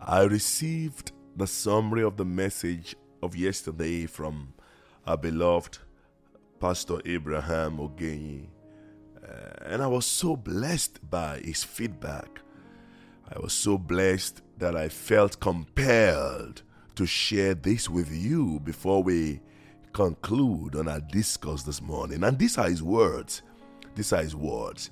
I received the summary of the message of yesterday from our beloved Pastor Abraham Ogenyi, uh, and I was so blessed by his feedback. I was so blessed that I felt compelled to share this with you before we conclude on our discourse this morning. And these are his words. These are his words.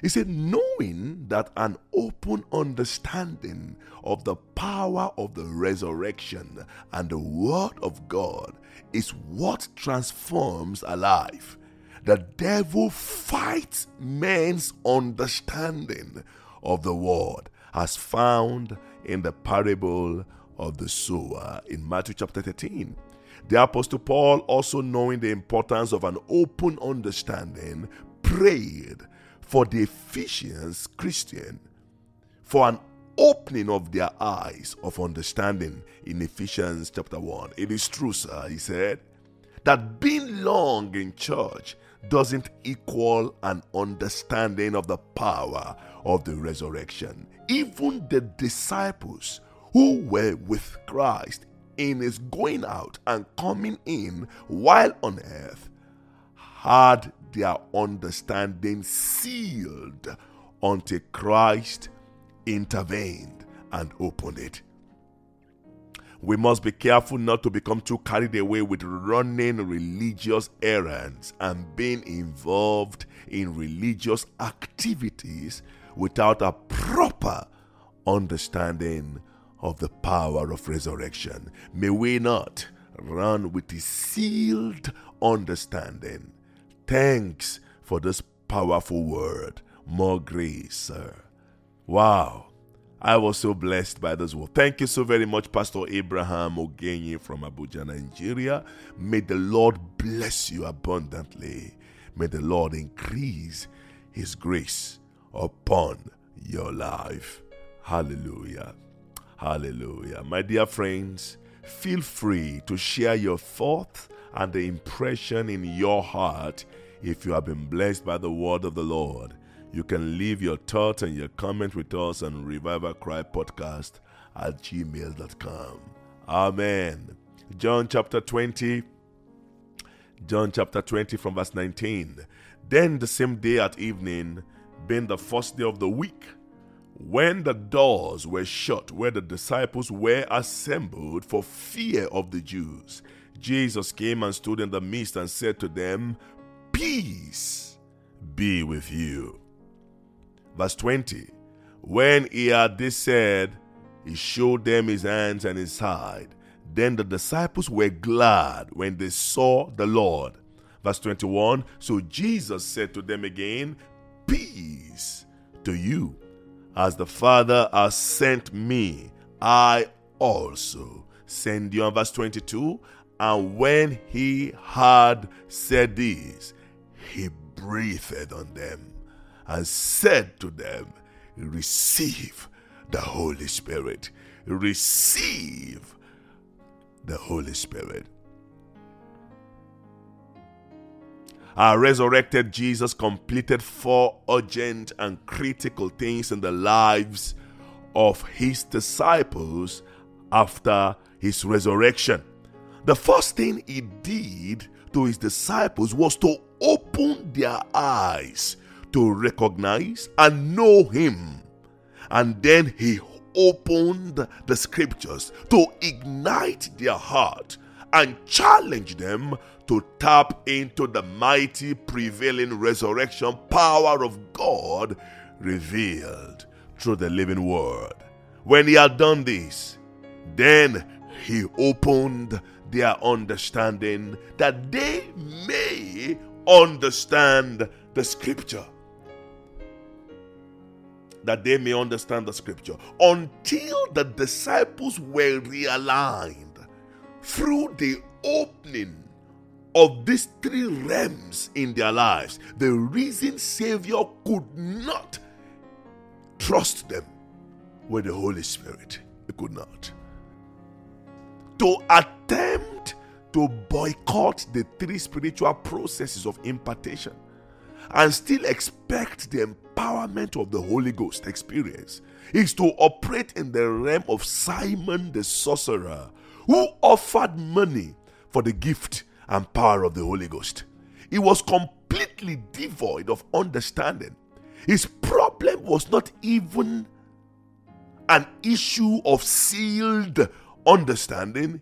He said, knowing that an open understanding of the power of the resurrection and the Word of God is what transforms a life. The devil fights men's understanding of the Word, as found in the parable of the sower in Matthew chapter 13. The Apostle Paul, also knowing the importance of an open understanding, prayed for the Ephesians Christian for an opening of their eyes of understanding in Ephesians chapter 1. It is true, sir, he said, that being long in church doesn't equal an understanding of the power of the resurrection. Even the disciples who were with Christ in his going out and coming in while on earth had their understanding sealed until Christ intervened and opened it. We must be careful not to become too carried away with running religious errands and being involved in religious activities without a proper understanding of the power of resurrection. May we not run with a sealed understanding Thanks for this powerful word. More grace, sir. Wow. I was so blessed by this word. Thank you so very much, Pastor Abraham Ogenyi from Abuja, Nigeria. May the Lord bless you abundantly. May the Lord increase his grace upon your life. Hallelujah. Hallelujah. My dear friends, feel free to share your thoughts and the impression in your heart if you have been blessed by the word of the Lord. You can leave your thoughts and your comment with us on Revival Cry Podcast at gmail.com. Amen. John chapter 20. John chapter 20 from verse 19. Then the same day at evening, being the first day of the week, when the doors were shut where the disciples were assembled for fear of the Jews, Jesus came and stood in the midst and said to them, Peace be with you. Verse 20 When he had this said, he showed them his hands and his side. Then the disciples were glad when they saw the Lord. Verse 21 So Jesus said to them again, Peace to you. As the Father has sent me, I also send you. And verse 22 and when he had said this, he breathed on them and said to them, Receive the Holy Spirit. Receive the Holy Spirit. Our resurrected Jesus completed four urgent and critical things in the lives of his disciples after his resurrection. The first thing he did to his disciples was to open their eyes to recognize and know him. And then he opened the scriptures to ignite their heart and challenge them to tap into the mighty prevailing resurrection power of God revealed through the living word. When he had done this, then he opened their understanding that they may understand the scripture. That they may understand the scripture. Until the disciples were realigned through the opening of these three realms in their lives, the reason Savior could not trust them with the Holy Spirit. He could not to attempt to boycott the three spiritual processes of impartation and still expect the empowerment of the Holy Ghost experience is to operate in the realm of Simon the sorcerer, who offered money for the gift and power of the Holy Ghost. He was completely devoid of understanding. His problem was not even an issue of sealed understanding.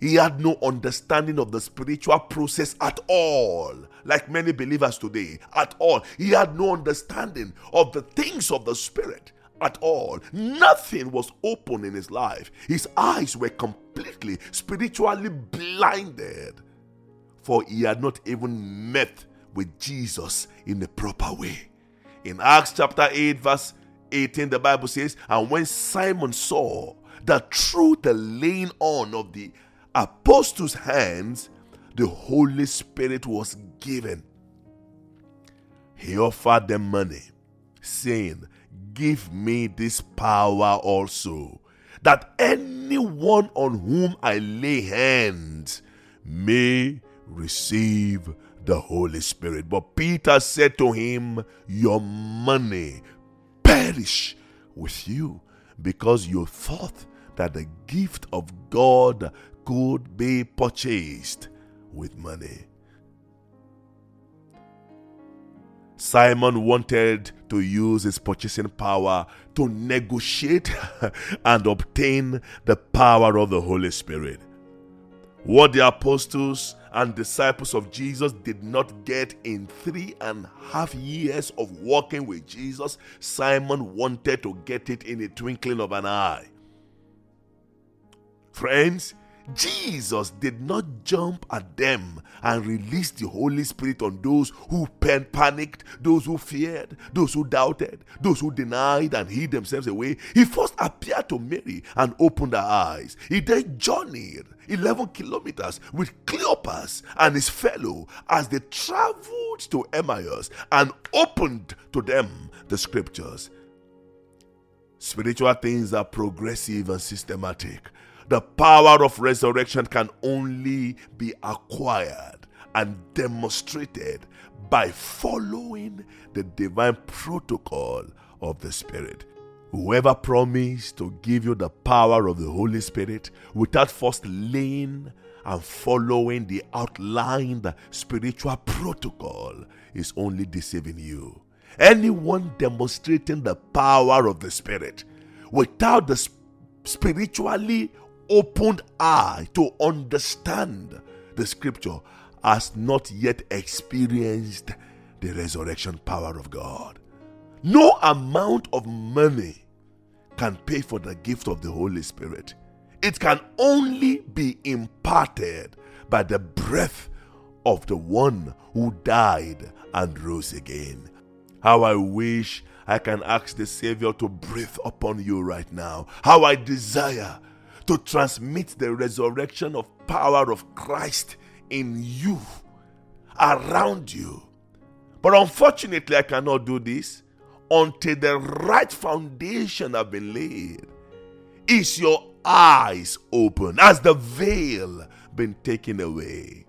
He had no understanding of the spiritual process at all, like many believers today, at all. He had no understanding of the things of the Spirit at all. Nothing was open in his life. His eyes were completely spiritually blinded, for he had not even met with Jesus in a proper way. In Acts chapter 8, verse 18, the Bible says, And when Simon saw that through the laying on of the apostles' hands, the Holy Spirit was given. He offered them money, saying, Give me this power also, that anyone on whom I lay hands may receive the Holy Spirit. But Peter said to him, Your money perish with you because you thought that the gift of God could be purchased with money. Simon wanted to use his purchasing power to negotiate and obtain the power of the Holy Spirit. What the apostles and disciples of Jesus did not get in three and a half years of walking with Jesus, Simon wanted to get it in a twinkling of an eye. Friends, Jesus did not jump at them and release the Holy Spirit on those who panicked, those who feared, those who doubted, those who denied and hid themselves away. He first appeared to Mary and opened her eyes. He then journeyed 11 kilometers with Cleopas and his fellow as they traveled to Emmaus and opened to them the scriptures. Spiritual things are progressive and systematic. The power of resurrection can only be acquired and demonstrated by following the divine protocol of the Spirit. Whoever promised to give you the power of the Holy Spirit without first laying and following the outlined spiritual protocol is only deceiving you. Anyone demonstrating the power of the Spirit without the spiritually opened eye to understand the scripture has not yet experienced the resurrection power of God. No amount of money can pay for the gift of the Holy Spirit. It can only be imparted by the breath of the one who died and rose again. How I wish I can ask the Savior to breathe upon you right now. How I desire to transmit the resurrection of power of Christ in you, around you. But unfortunately, I cannot do this until the right foundation have been laid. Is your eyes open? Has the veil been taken away?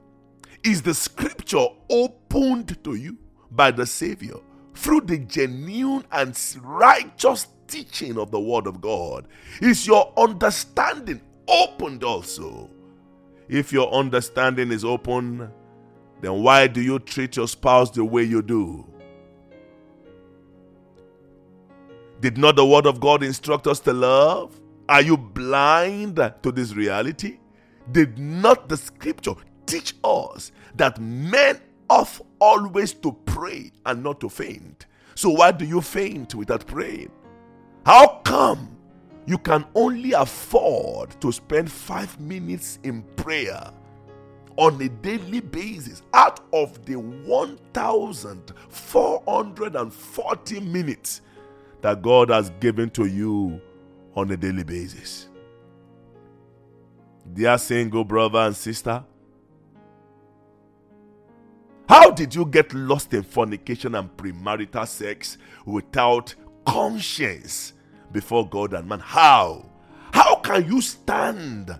Is the scripture opened to you by the Savior through the genuine and righteous teaching of the Word of God? Is your understanding opened also? If your understanding is open, then why do you treat your spouse the way you do? Did not the Word of God instruct us to love? Are you blind to this reality? Did not the Scripture teach us that men ought always to pray and not to faint? So why do you faint without praying? How come you can only afford to spend five minutes in prayer on a daily basis out of the 1,440 minutes that God has given to you on a daily basis? Dear single brother and sister, how did you get lost in fornication and premarital sex without conscience before God and man. How? How can you stand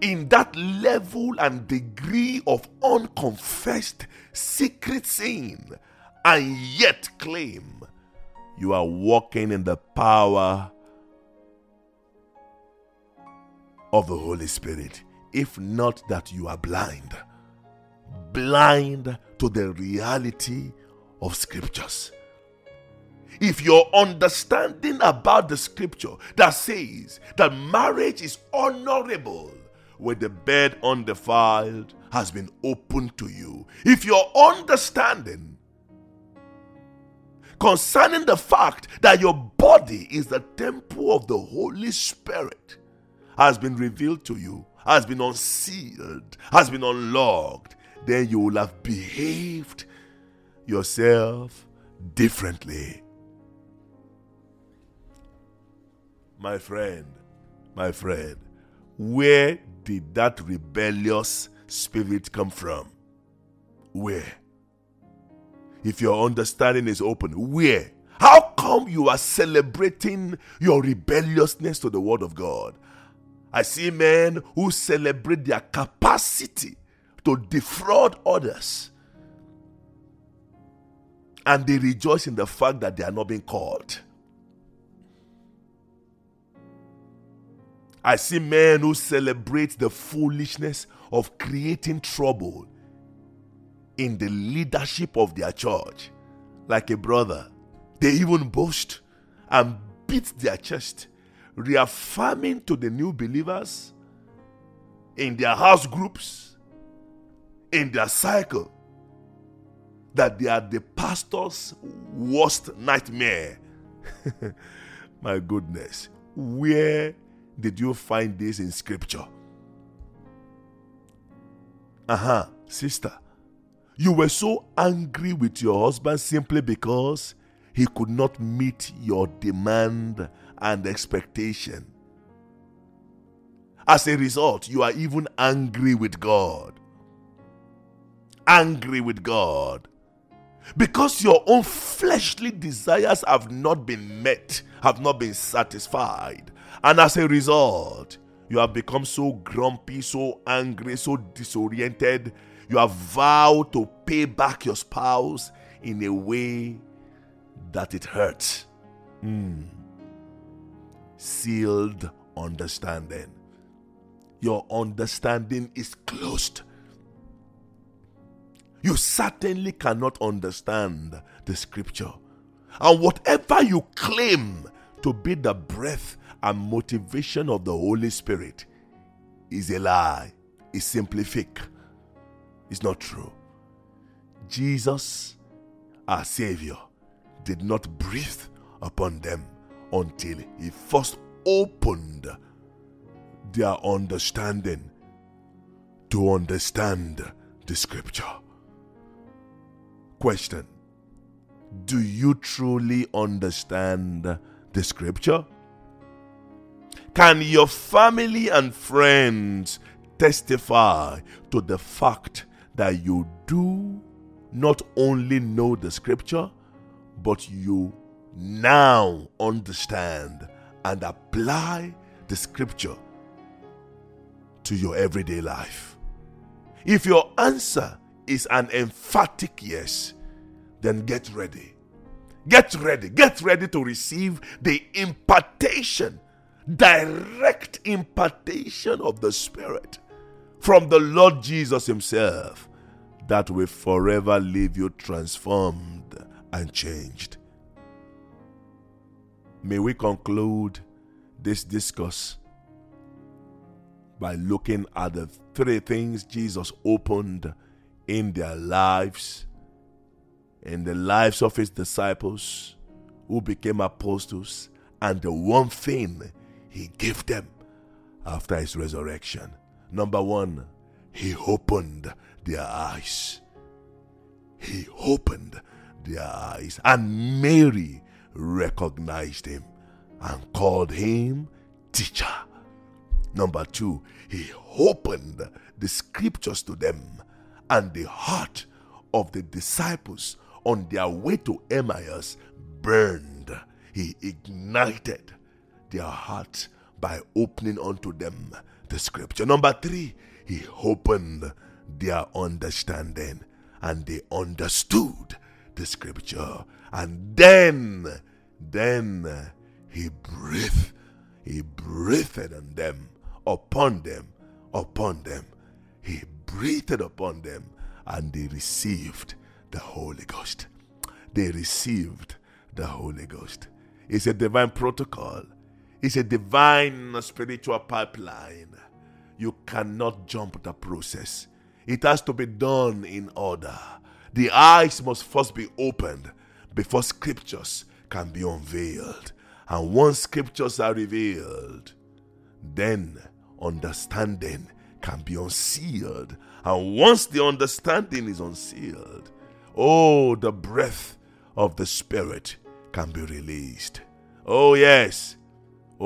in that level and degree of unconfessed secret sin and yet claim you are walking in the power of the Holy Spirit. If not that you are blind, blind to the reality of scriptures. If your understanding about the scripture that says that marriage is honorable when the bed undefiled has been opened to you, if your understanding concerning the fact that your body is the temple of the Holy Spirit has been revealed to you, has been unsealed, has been unlocked, then you will have behaved yourself differently. My friend, my friend, where did that rebellious spirit come from? Where? If your understanding is open, where? How come you are celebrating your rebelliousness to the Word of God? I see men who celebrate their capacity to defraud others. And they rejoice in the fact that they are not being called. I see men who celebrate the foolishness of creating trouble in the leadership of their church. Like a brother, they even boast and beat their chest, reaffirming to the new believers in their house groups, in their cycle, that they are the pastor's worst nightmare. My goodness, where did you find this in scripture? Uh huh, sister. You were so angry with your husband simply because he could not meet your demand and expectation. As a result, you are even angry with God. Angry with God. Because your own fleshly desires have not been met, have not been satisfied. And as a result, you have become so grumpy, so angry, so disoriented. You have vowed to pay back your spouse in a way that it hurts. Mm. Sealed understanding. Your understanding is closed. You certainly cannot understand the scripture. And whatever you claim to be the breath and motivation of the Holy Spirit is a lie, is simply fake. It's not true. Jesus, our Savior, did not breathe upon them until He first opened their understanding to understand the scripture. Question Do you truly understand the scripture? Can your family and friends testify to the fact that you do not only know the scripture, but you now understand and apply the scripture to your everyday life? If your answer is an emphatic yes, then get ready. Get ready. Get ready to receive the impartation direct impartation of the Spirit from the Lord Jesus Himself that will forever leave you transformed and changed. May we conclude this discourse by looking at the three things Jesus opened in their lives, in the lives of His disciples who became apostles, and the one thing he gave them after his resurrection. Number one, he opened their eyes. He opened their eyes. And Mary recognized him and called him teacher. Number two, he opened the scriptures to them, and the heart of the disciples on their way to Emmaus burned. He ignited their hearts by opening unto them the scripture. Number three, he opened their understanding and they understood the scripture. And then Then he breathed, he breathed on them, upon them, upon them. He breathed upon them, and they received the Holy Ghost. They received the Holy Ghost. It's a divine protocol. It's a divine spiritual pipeline. You cannot jump the process. It has to be done in order. The eyes must first be opened before scriptures can be unveiled. And once scriptures are revealed, then understanding can be unsealed. And once the understanding is unsealed, oh, the breath of the Spirit can be released. Oh, yes.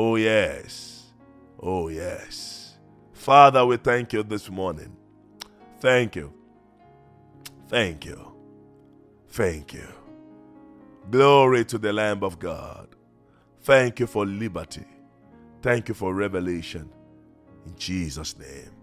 Oh, yes. Oh, yes. Father, we thank you this morning. Thank you. Thank you. Thank you. Glory to the Lamb of God. Thank you for liberty. Thank you for revelation. In Jesus' name.